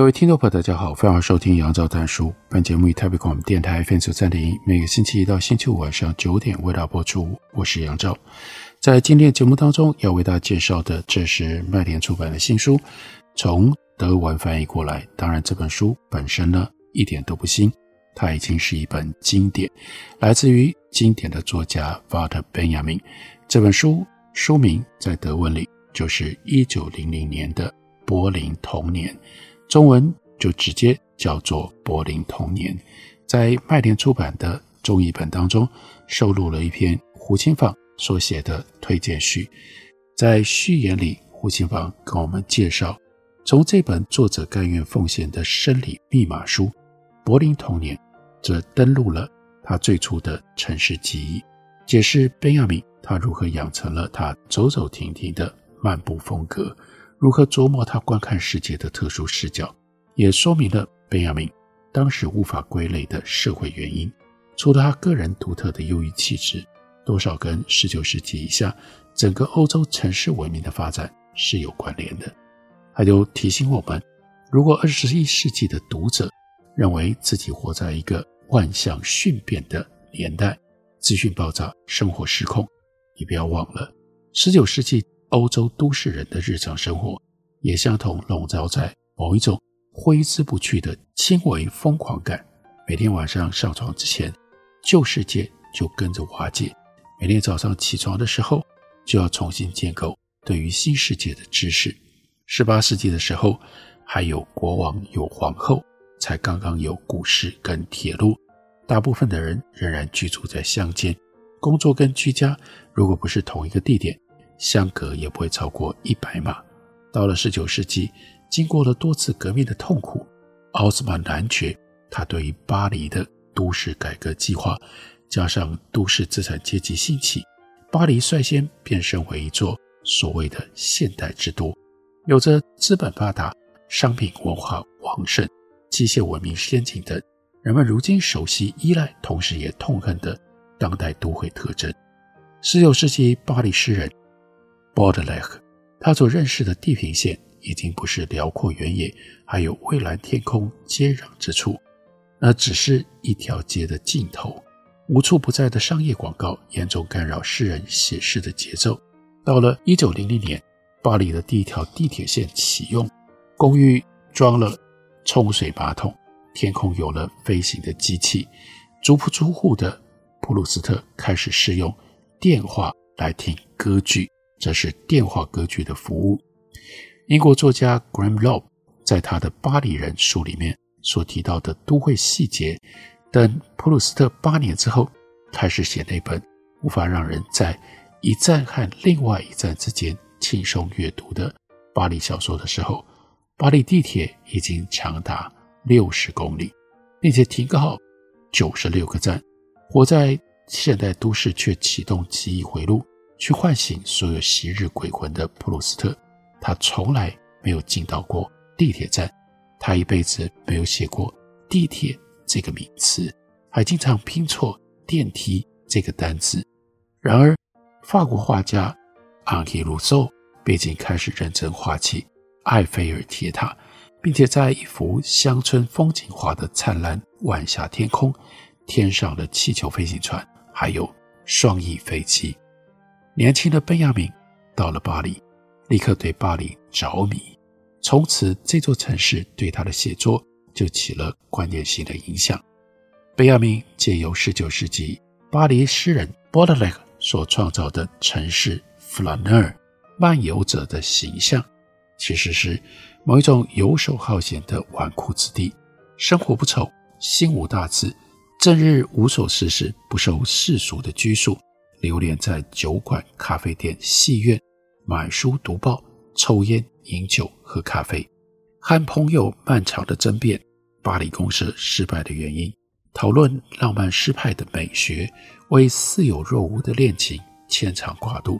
各位听众朋友，大家好，欢迎收听杨照谈书。本节目以台北广播电台 FM 九三点一，每个星期一到星期五晚上九点为大家播出。我是杨照，在今天节目当中要为大家介绍的，这是麦田出版的新书，从德文翻译过来。当然，这本书本身呢一点都不新，它已经是一本经典，来自于经典的作家 Walter Benjamin。这本书书名在德文里就是一九零零年的《柏林童年》。中文就直接叫做《柏林童年》，在麦田出版的中译本当中收录了一篇胡青坊所写的推荐序。在序言里，胡青坊跟我们介绍，从这本作者甘愿奉献的生理密码书《柏林童年》，则登录了他最初的城市记忆，解释贝亚明他如何养成了他走走停停的漫步风格。如何琢磨他观看世界的特殊视角，也说明了贝亚明当时无法归类的社会原因。除了他个人独特的忧郁气质，多少跟19世纪以下整个欧洲城市文明的发展是有关联的。他就提醒我们，如果21世纪的读者认为自己活在一个万象迅变的年代，资讯爆炸，生活失控，你不要忘了19世纪。欧洲都市人的日常生活也相同笼罩在某一种挥之不去的轻微疯狂感。每天晚上上床之前，旧世界就跟着瓦解；每天早上起床的时候，就要重新建构对于新世界的知识。十八世纪的时候，还有国王有皇后，才刚刚有股市跟铁路。大部分的人仍然居住在乡间，工作跟居家如果不是同一个地点。相隔也不会超过一百码。到了十九世纪，经过了多次革命的痛苦，奥斯曼男爵他对于巴黎的都市改革计划，加上都市资产阶级兴起，巴黎率先变身为一座所谓的现代之都，有着资本发达、商品文化旺盛、机械文明先进等人们如今熟悉、依赖，同时也痛恨的当代都会特征。十九世纪巴黎诗人。波德莱克，他所认识的地平线已经不是辽阔原野，还有蔚蓝天空接壤之处，那只是一条街的尽头。无处不在的商业广告严重干扰诗人写诗的节奏。到了一九零零年，巴黎的第一条地铁线启用，公寓装了冲水马桶，天空有了飞行的机器，足不出户的普鲁斯特开始试用电话来听歌剧。这是电话歌剧的服务。英国作家 Graham Loeb 在他的《巴黎人》书里面所提到的都会细节，等普鲁斯特八年之后开始写那本无法让人在一站和另外一站之间轻松阅读的巴黎小说的时候，巴黎地铁已经长达六十公里，并且停靠九十六个站。活在现代都市却启动记忆回路。去唤醒所有昔日鬼魂的普鲁斯特，他从来没有进到过地铁站，他一辈子没有写过地铁这个名词，还经常拼错电梯这个单词。然而，法国画家昂希·卢梭毕竟开始认真画起埃菲尔铁塔，并且在一幅乡村风景画的灿烂晚霞天空，天上的气球飞行船，还有双翼飞机。年轻的贝亚明到了巴黎，立刻对巴黎着迷。从此，这座城市对他的写作就起了关键性的影响。贝亚明借由19世纪巴黎诗人波德莱克所创造的城市 flaneur 漫游者的形象，其实是某一种游手好闲的纨绔子弟，生活不愁，心无大志，正日无所事事，不受世俗的拘束。流连在酒馆、咖啡店、戏院，买书读报、抽烟饮酒、喝咖啡，和朋友漫长的争辩巴黎公社失败的原因，讨论浪漫诗派的美学，为似有若无的恋情牵肠挂肚。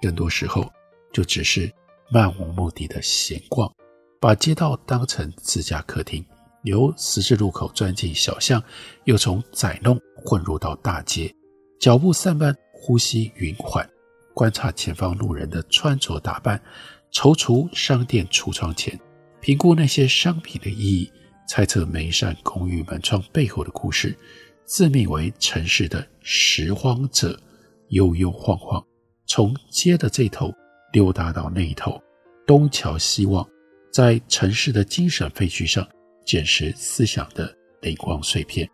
更多时候，就只是漫无目的的闲逛，把街道当成自家客厅，由十字路口钻进小巷，又从窄弄混入到大街，脚步散漫，呼吸匀缓。观察前方路人的穿着打扮，踌躇商店橱窗前，评估那些商品的意义，猜测每一扇公寓门窗背后的故事，自命为城市的拾荒者，悠悠晃晃从街的这头溜达到那一头，东瞧西望，在城市的精神废墟上捡拾思想的灵光碎片。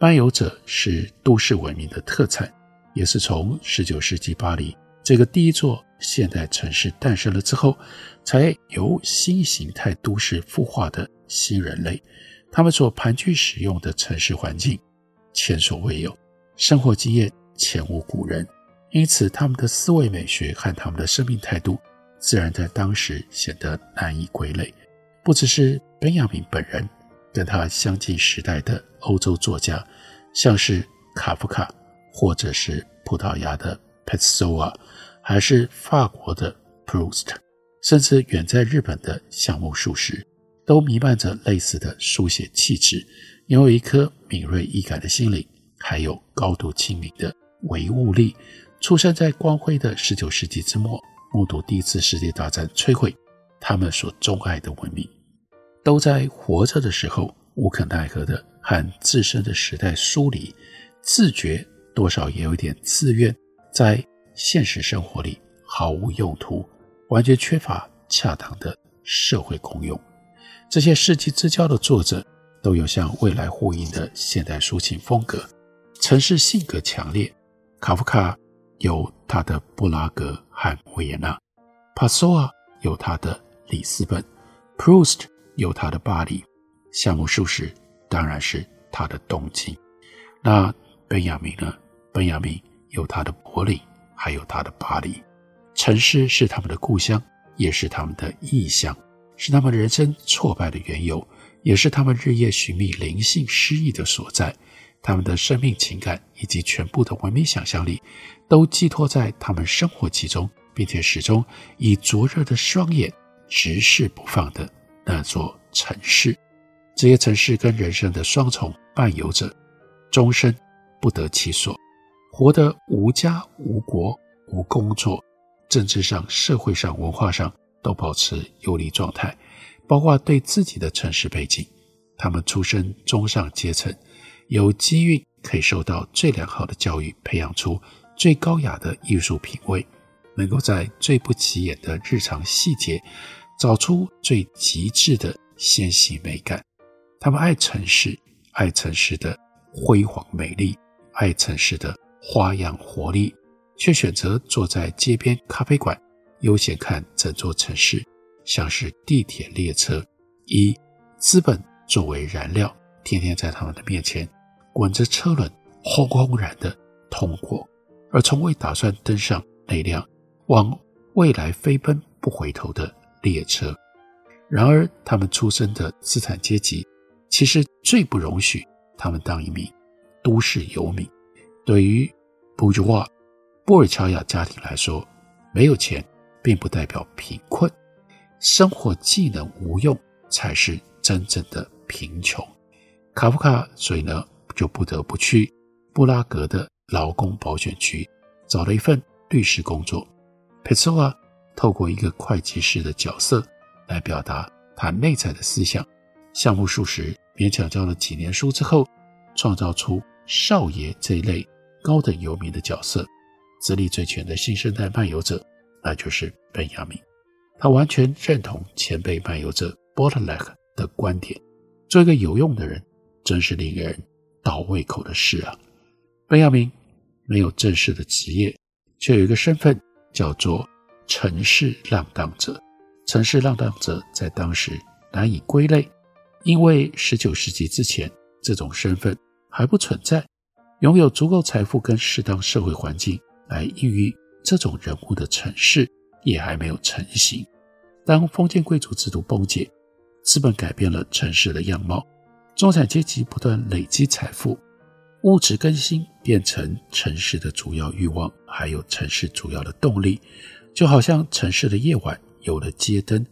漫游者是都市文明的特产。也是从19世纪巴黎这个第一座现代城市诞生了之后，才由新形态都市孵化的新人类。他们所盘踞使用的城市环境前所未有，生活经验前无古人，因此他们的思维美学和他们的生命态度，自然在当时显得难以归类。不只是本雅明本人，跟他相近时代的欧洲作家，像是卡夫卡。或者是葡萄牙的 Pessoa，还是法国的 Proust，甚至远在日本的橡木树时，都弥漫着类似的书写气质，拥有一颗敏锐易感的心灵，还有高度亲民的唯物力。出生在光辉的十九世纪之末，目睹第一次世界大战摧毁他们所钟爱的文明，都在活着的时候无可奈何的和自身的时代疏离，自觉。多少也有点自怨，在现实生活里毫无用途，完全缺乏恰当的社会功用。这些世纪之交的作者都有向未来呼应的现代抒情风格，城市性格强烈。卡夫卡有他的布拉格和维也纳，帕索亚有他的里斯本，Proust 有他的巴黎，夏目漱石当然是他的东京。那本雅明呢？本雅明有他的柏林，还有他的巴黎。城市是他们的故乡，也是他们的异乡，是他们人生挫败的缘由，也是他们日夜寻觅灵性诗意的所在。他们的生命情感以及全部的文明想象力，都寄托在他们生活其中，并且始终以灼热的双眼直视不放的那座城市。这些城市跟人生的双重伴游者，终身不得其所。活得无家无国无工作，政治上、社会上、文化上都保持游离状态，包括对自己的城市背景。他们出身中上阶层，有机运可以受到最良好的教育，培养出最高雅的艺术品味，能够在最不起眼的日常细节找出最极致的纤细美感。他们爱城市，爱城市的辉煌美丽，爱城市的。花样活力，却选择坐在街边咖啡馆，悠闲看整座城市，像是地铁列车，以资本作为燃料，天天在他们的面前滚着车轮，轰轰然的通过，而从未打算登上那辆往未来飞奔不回头的列车。然而，他们出身的资产阶级，其实最不容许他们当一名都市游民。对于布尔瓦布尔乔亚家庭来说，没有钱并不代表贫困，生活技能无用才是真正的贫穷。卡夫卡所以呢，就不得不去布拉格的劳工保险局找了一份律师工作。佩索瓦透过一个会计师的角色来表达他内在的思想。项目漱石勉强教了几年书之后，创造出少爷这一类。高等游民的角色，资历最浅的新生代漫游者，那就是本雅明。他完全认同前辈漫游者波特莱克的观点：做一个有用的人，真是令人倒胃口的事啊！本雅明没有正式的职业，却有一个身份叫做城市浪荡者。城市浪荡者在当时难以归类，因为十九世纪之前这种身份还不存在。拥有足够财富跟适当社会环境来孕育这种人物的城市，也还没有成型。当封建贵族制度崩解，资本改变了城市的样貌，中产阶级不断累积财富，物质更新变成城市的主要欲望，还有城市主要的动力。就好像城市的夜晚有了街灯，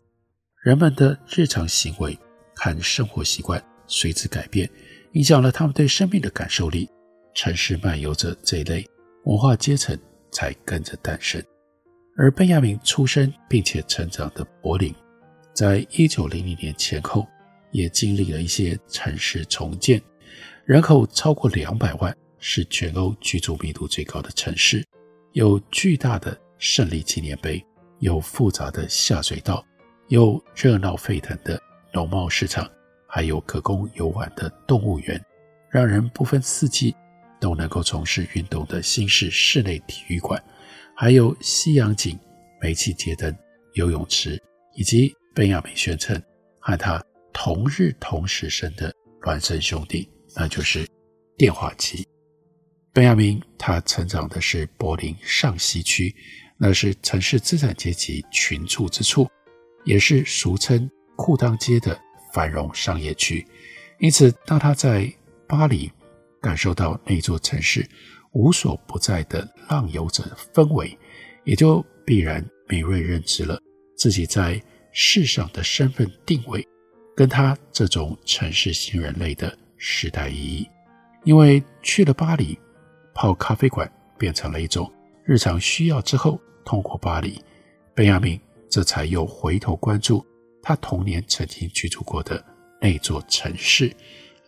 人们的日常行为和生活习惯随之改变，影响了他们对生命的感受力。城市漫游者这一类文化阶层才跟着诞生。而本亚明出生并且成长的柏林，在一九零零年前后也经历了一些城市重建，人口超过两百万，是全欧居住密度最高的城市，有巨大的胜利纪念碑，有复杂的下水道，有热闹沸腾的农贸市场，还有可供游玩的动物园，让人不分四季都能够从事运动的新式室内体育馆。还有西洋景、煤气街灯、游泳池，以及本亚明宣称和他同日同时生的孪生兄弟，那就是电话机。本亚明他成长的是柏林上西区，那是城市资产阶级群住之处，也是俗称裤裆街的繁荣商业区。因此，当他在巴黎感受到那座城市，无所不在的浪游者氛围，也就必然敏锐认知了自己在世上的身份定位，跟他这种城市新人类的时代意义。因为去了巴黎，泡咖啡馆变成了一种日常需要之后，通过巴黎，本亚明这才又回头关注他童年曾经居住过的那座城市，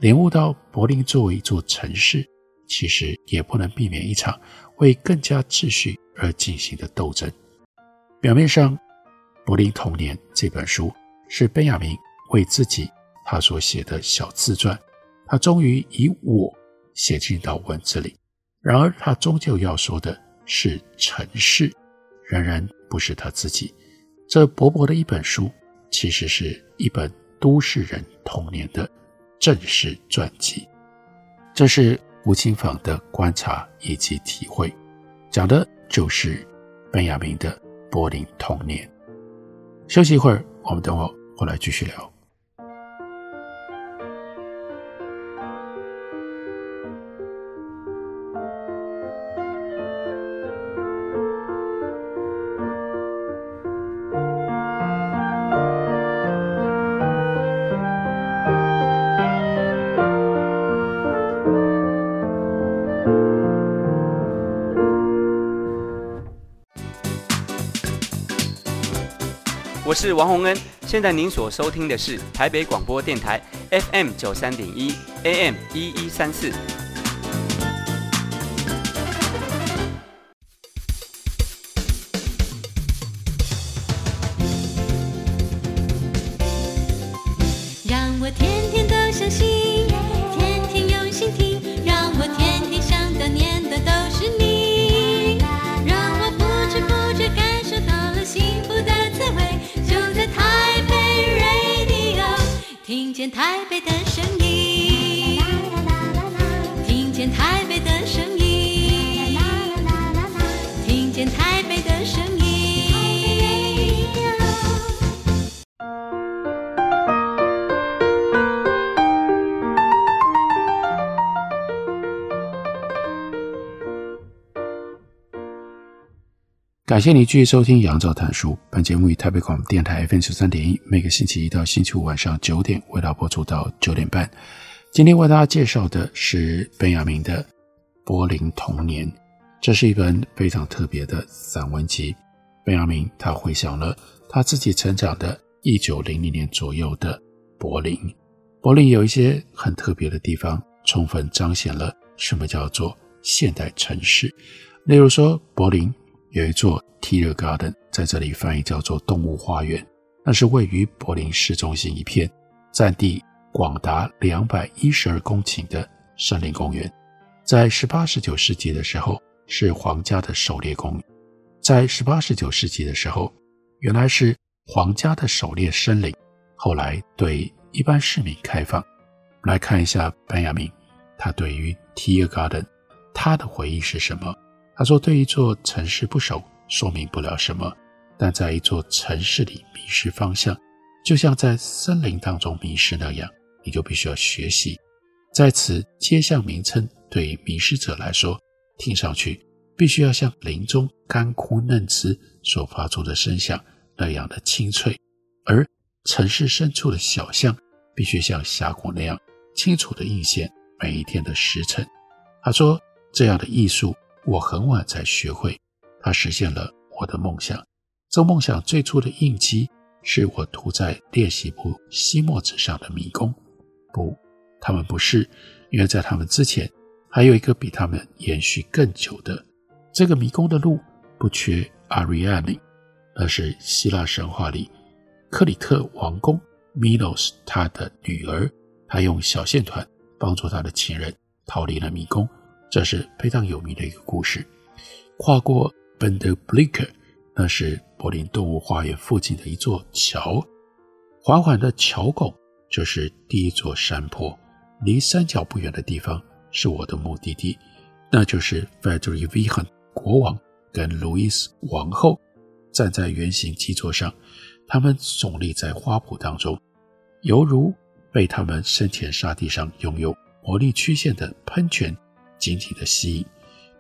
领悟到柏林作为一座城市。其实也不能避免一场为更加秩序而进行的斗争。表面上，《柏林童年》这本书是本雅明为自己他所写的小自传，他终于以我写进到文字里。然而，他终究要说的是城市，仍然不是他自己。这薄薄的一本书，其实是一本都市人童年的正式传记。这是。吴清坊的观察以及体会，讲的就是本雅明的柏林童年。休息一会儿，我们等会儿回来继续聊。是王洪恩，现在您所收听的是台北广播电台 FM 九三点一 AM 一一三四。台北的感谢你继续收听《杨照谈书》。本节目以台北广播电台 FM 十三点一，每个星期一到星期五晚上九点为大家播出到九点半。今天为大家介绍的是本雅明的《柏林童年》，这是一本非常特别的散文集。本雅明他回想了他自己成长的一九零零年左右的柏林。柏林有一些很特别的地方，充分彰显了什么叫做现代城市。例如说，柏林。有一座 Tiergarten，在这里翻译叫做动物花园，那是位于柏林市中心一片占地广达两百一十二公顷的森林公园。在十八、十九世纪的时候是皇家的狩猎公园，在十八、十九世纪的时候原来是皇家的狩猎森林，后来对一般市民开放。来看一下班亚明，他对于 Tiergarten 他的回忆是什么？他说：“对一座城市不熟，说明不了什么。但在一座城市里迷失方向，就像在森林当中迷失那样，你就必须要学习。在此街巷名称对于迷失者来说，听上去必须要像林中干枯嫩枝所发出的声响那样的清脆，而城市深处的小巷必须像峡谷那样清楚地映现每一天的时辰。他说：“这样的艺术，我很晚才学会。它实现了我的梦想。这梦想最初的印记是我涂在练习簿吸墨纸上的迷宫。不，他们不是，因为在他们之前，还有一个比他们延续更久的。这个迷宫的路不缺阿瑞安尼，而是希腊神话里克里特王公米诺斯他的女儿，他用小线团帮助他的情人。”逃离了迷宫，这是非常有名的一个故事。跨过 Benderblicke，那是柏林动物花园附近的一座桥。缓缓的桥拱就是第一座山坡，离山脚不远的地方是我的目的地，那就是 Frederick Vihan 国王跟路易斯王后站在圆形基座上，他们耸立在花圃当中，犹如被他们生前沙地上拥有。魔力曲线的喷泉紧紧地吸引。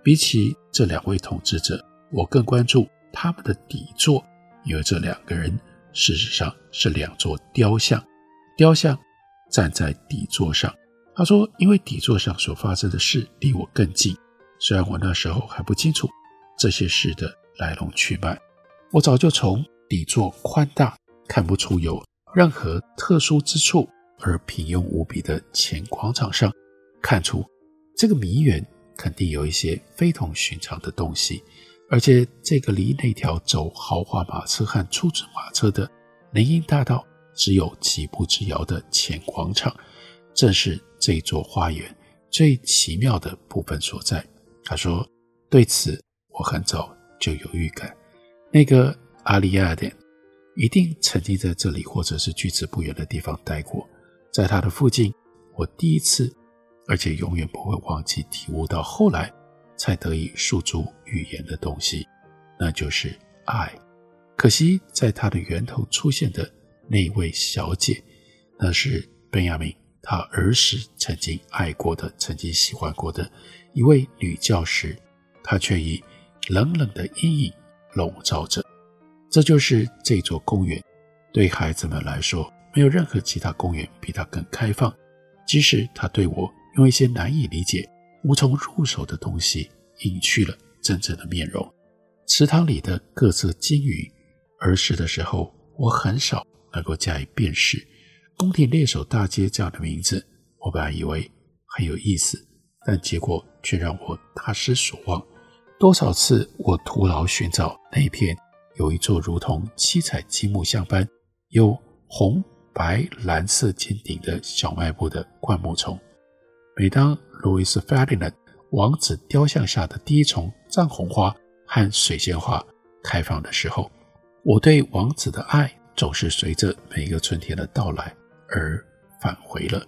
比起这两位统治者，我更关注他们的底座，因为这两个人事实上是两座雕像。雕像站在底座上。他说：“因为底座上所发生的事离我更近，虽然我那时候还不清楚这些事的来龙去脉，我早就从底座宽大、看不出有任何特殊之处。”而平庸无比的前广场上，看出这个谜园肯定有一些非同寻常的东西，而且这个离那条走豪华马车和出租马车的林荫大道只有几步之遥的前广场，正是这座花园最奇妙的部分所在。他说：“对此我很早就有预感，那个阿里亚点一定曾经在这里或者是距此不远的地方待过。”在他的附近，我第一次，而且永远不会忘记体悟到后来才得以诉诸语言的东西，那就是爱。可惜，在它的源头出现的那位小姐，那是本雅明他儿时曾经爱过的、曾经喜欢过的一位女教师，她却以冷冷的阴影笼罩着。这就是这座公园，对孩子们来说。没有任何其他公园比它更开放，即使它对我用一些难以理解、无从入手的东西隐去了真正的面容。池塘里的各色金鱼，儿时的时候我很少能够加以辨识。宫廷猎手大街这样的名字，我本来以为很有意思，但结果却让我大失所望。多少次我徒劳寻找那一片有一座如同七彩积木像般有红。白蓝色尖顶的小卖部的灌木丛。每当路易斯·费迪南王子雕像下的第一丛藏红花和水仙花开放的时候，我对王子的爱总是随着每个春天的到来而返回了。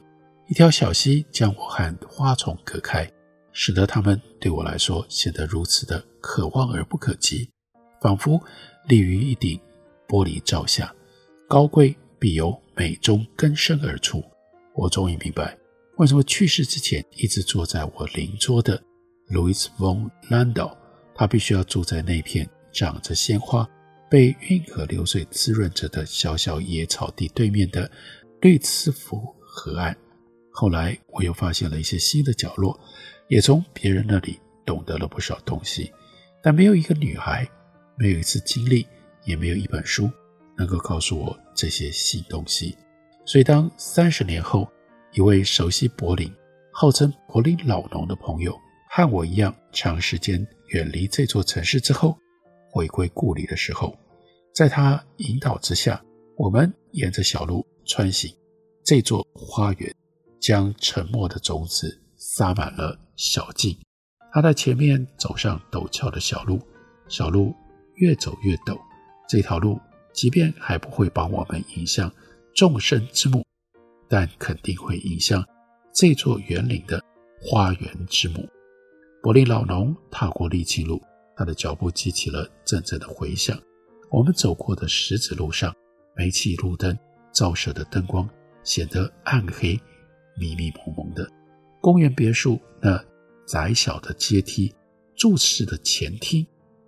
一条小溪将我和花丛隔开，使得它们对我来说显得如此的可望而不可及，仿佛立于一顶玻璃罩下，高贵必由美中根生而出。我终于明白，为什么去世之前一直坐在我邻桌的 Louis von Landau，他必须要住在那片长着鲜花、被运河流水滋润着的小小野草地对面的绿茨福河岸。后来，我又发现了一些新的角落，也从别人那里懂得了不少东西。但没有一个女孩，没有一次经历，也没有一本书。能够告诉我这些新东西，所以当三十年后，一位熟悉柏林、号称柏林老农的朋友和我一样长时间远离这座城市之后，回归故里的时候，在他引导之下，我们沿着小路穿行，这座花园将沉默的种子撒满了小径。他在前面走上陡峭的小路，小路越走越陡，这条路。即便还不会帮我们引向众生之母，但肯定会影响这座园林的花园之母。柏林老农踏过沥青路，他的脚步激起了阵阵的回响。我们走过的石子路上，煤气路灯照射的灯光显得暗黑、迷迷蒙蒙的。公园别墅那窄小的阶梯、柱式的前厅、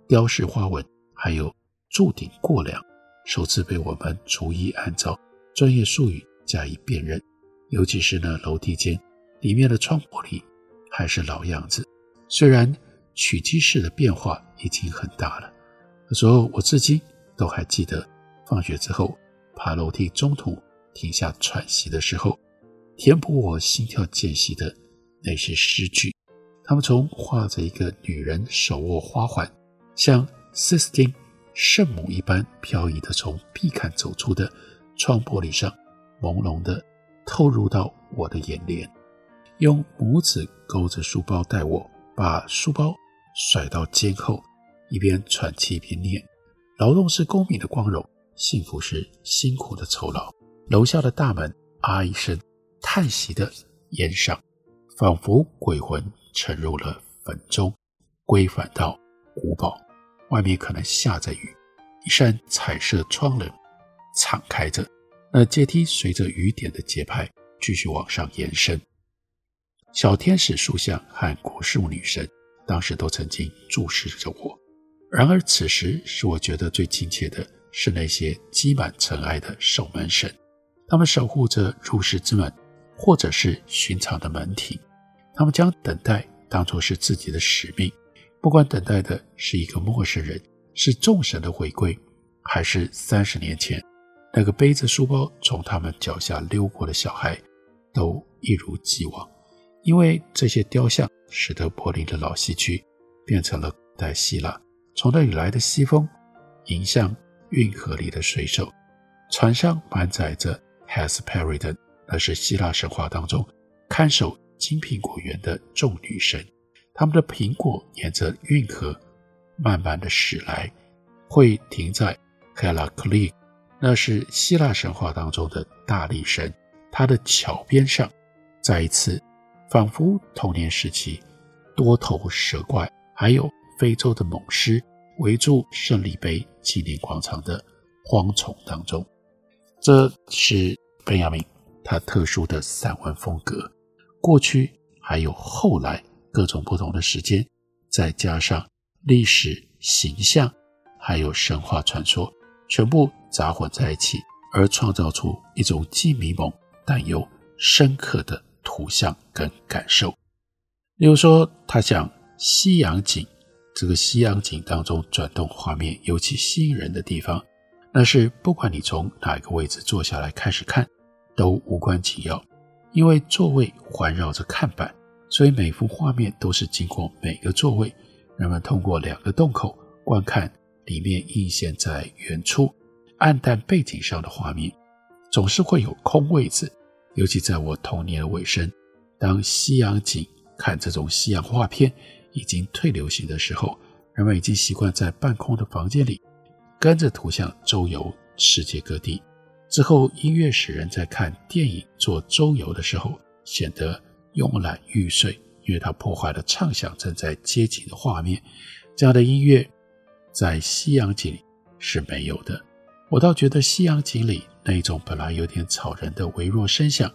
雕饰花纹，还有柱顶过梁，首次被我们逐一按照专业术语加以辨认。尤其是那楼梯间里面的窗玻璃，还是老样子，虽然取迹式的变化已经很大了。那时候我至今都还记得，放学之后爬楼梯中途停下喘息的时候，填补我心跳间隙的那些诗句。他们从画着一个女人手握花环，像 Sistine 圣母一般飘逸地从壁坎走出的窗玻璃上，朦胧地透入到我的眼帘。用拇指勾着书包带我，把书包甩到肩后，一边喘气一边念：“劳动是公民的光荣，幸福是辛苦的酬劳。”楼下的大门啊一声叹息地掩上，仿佛鬼魂。沉入了坟中，归返到古堡。外面可能下着雨，一扇彩色窗棱敞开着，那阶梯随着雨点的节拍继续往上延伸。小天使塑像和古树女神当时都曾经注视着我。然而此时使我觉得最亲切的是那些积满尘埃的守门神，他们守护着入室之门，或者是寻常的门庭。他们将等待当作是自己的使命，不管等待的是一个陌生人，是众神的回归，还是三十年前那个背着书包从他们脚下溜过的小孩，都一如既往。因为这些雕像使得柏林的老西区变成了古代希腊，从那里来的西风迎向运河里的水手，船上满载着 Hesperidon，那是希腊神话当中看守。金苹果园的众女神，他们的苹果沿着运河慢慢的驶来，会停在 Helaclic 那是希腊神话当中的大力神，他的桥边上，再一次，仿佛童年时期多头蛇怪，还有非洲的猛狮围住胜利碑纪念广场的荒虫当中，这是本雅明他特殊的散文风格。过去还有后来，各种不同的时间，再加上历史形象，还有神话传说，全部杂混在一起，而创造出一种既迷蒙但又深刻的图像跟感受。例如说，他讲夕阳景，这个夕阳景当中转动画面尤其吸引人的地方，那是不管你从哪一个位置坐下来开始看，都无关紧要。因为座位环绕着看板，所以每幅画面都是经过每个座位，人们通过两个洞口观看里面映现在远处暗淡背景上的画面。总是会有空位子，尤其在我童年的尾声，当西洋景看这种西洋画片已经退流行的时候，人们已经习惯在半空的房间里跟着图像周游世界各地。之后，音乐使人在看电影做周游的时候显得慵懒欲睡，因为它破坏了畅想正在接近的画面。这样的音乐在西洋景是没有的。我倒觉得西洋景里那一种本来有点吵人的微弱声响，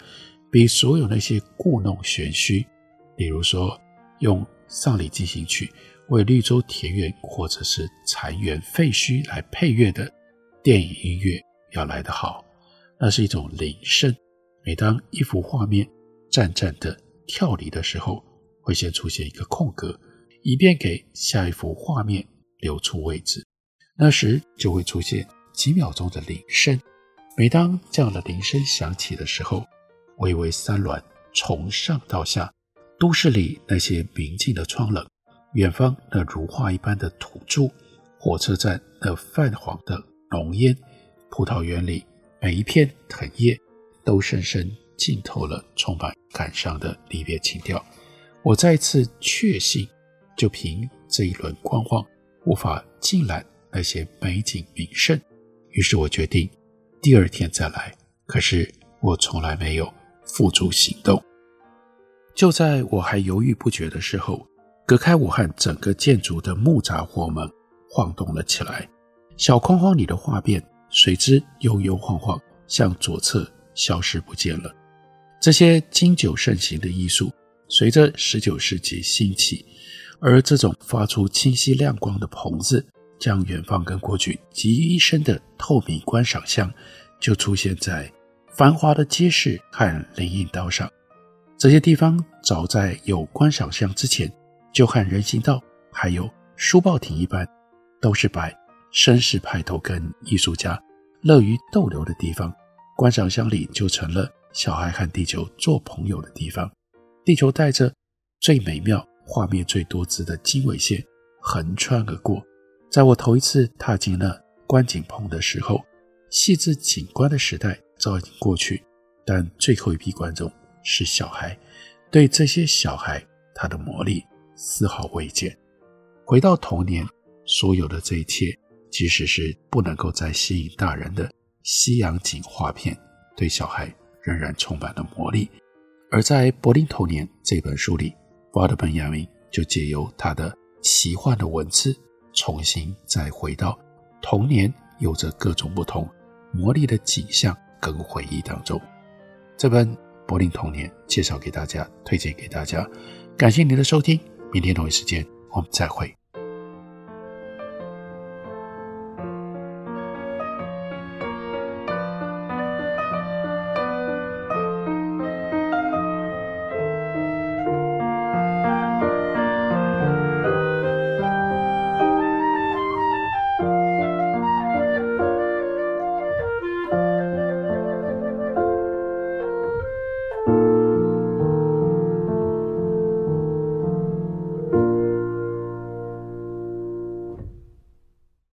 比所有那些故弄玄虚，比如说用丧礼进行曲为绿洲田园或者是残垣废墟来配乐的电影音乐要来得好。那是一种铃声，每当一幅画面战战的跳离的时候，会先出现一个空格，以便给下一幅画面留出位置。那时就会出现几秒钟的铃声。每当这样的铃声响起的时候，巍巍山峦从上到下，都市里那些明净的窗棱，远方那如画一般的土著，火车站那泛黄的浓烟，葡萄园里。每一片藤叶都深深浸透了充满感伤的离别情调。我再一次确信，就凭这一轮观望，无法尽览那些美景名胜。于是我决定第二天再来。可是我从来没有付诸行动。就在我还犹豫不决的时候，隔开武汉整个建筑的木栅火门晃动了起来。小框框里的画面随之悠悠晃晃向左侧消失不见了。这些经久盛行的艺术，随着十九世纪兴起，而这种发出清晰亮光的棚子，将远方跟过去集于一身的透明观赏巷，就出现在繁华的街市和林荫道上。这些地方早在有观赏巷之前，就和人行道还有书报亭一般，都是摆绅士派头跟艺术家乐于逗留的地方。观赏箱里就成了小孩和地球做朋友的地方。地球带着最美妙、画面最多姿的经纬线横穿而过。在我头一次踏进了观景棚的时候，细致景观的时代早已经过去，但最后一批观众。是小孩，对这些小孩，他的魔力丝毫未减。回到童年，所有的这一切，即使是不能够再吸引大人的西洋景画片，对小孩仍然充满了魔力。而在《柏林童年》这本书里，瓦德本雅明就借由他的奇幻的文字，重新再回到童年有着各种不同魔力的景象跟回忆当中。这本。柏林童年介绍给大家，推荐给大家，感谢您的收听，明天同一时间我们再会。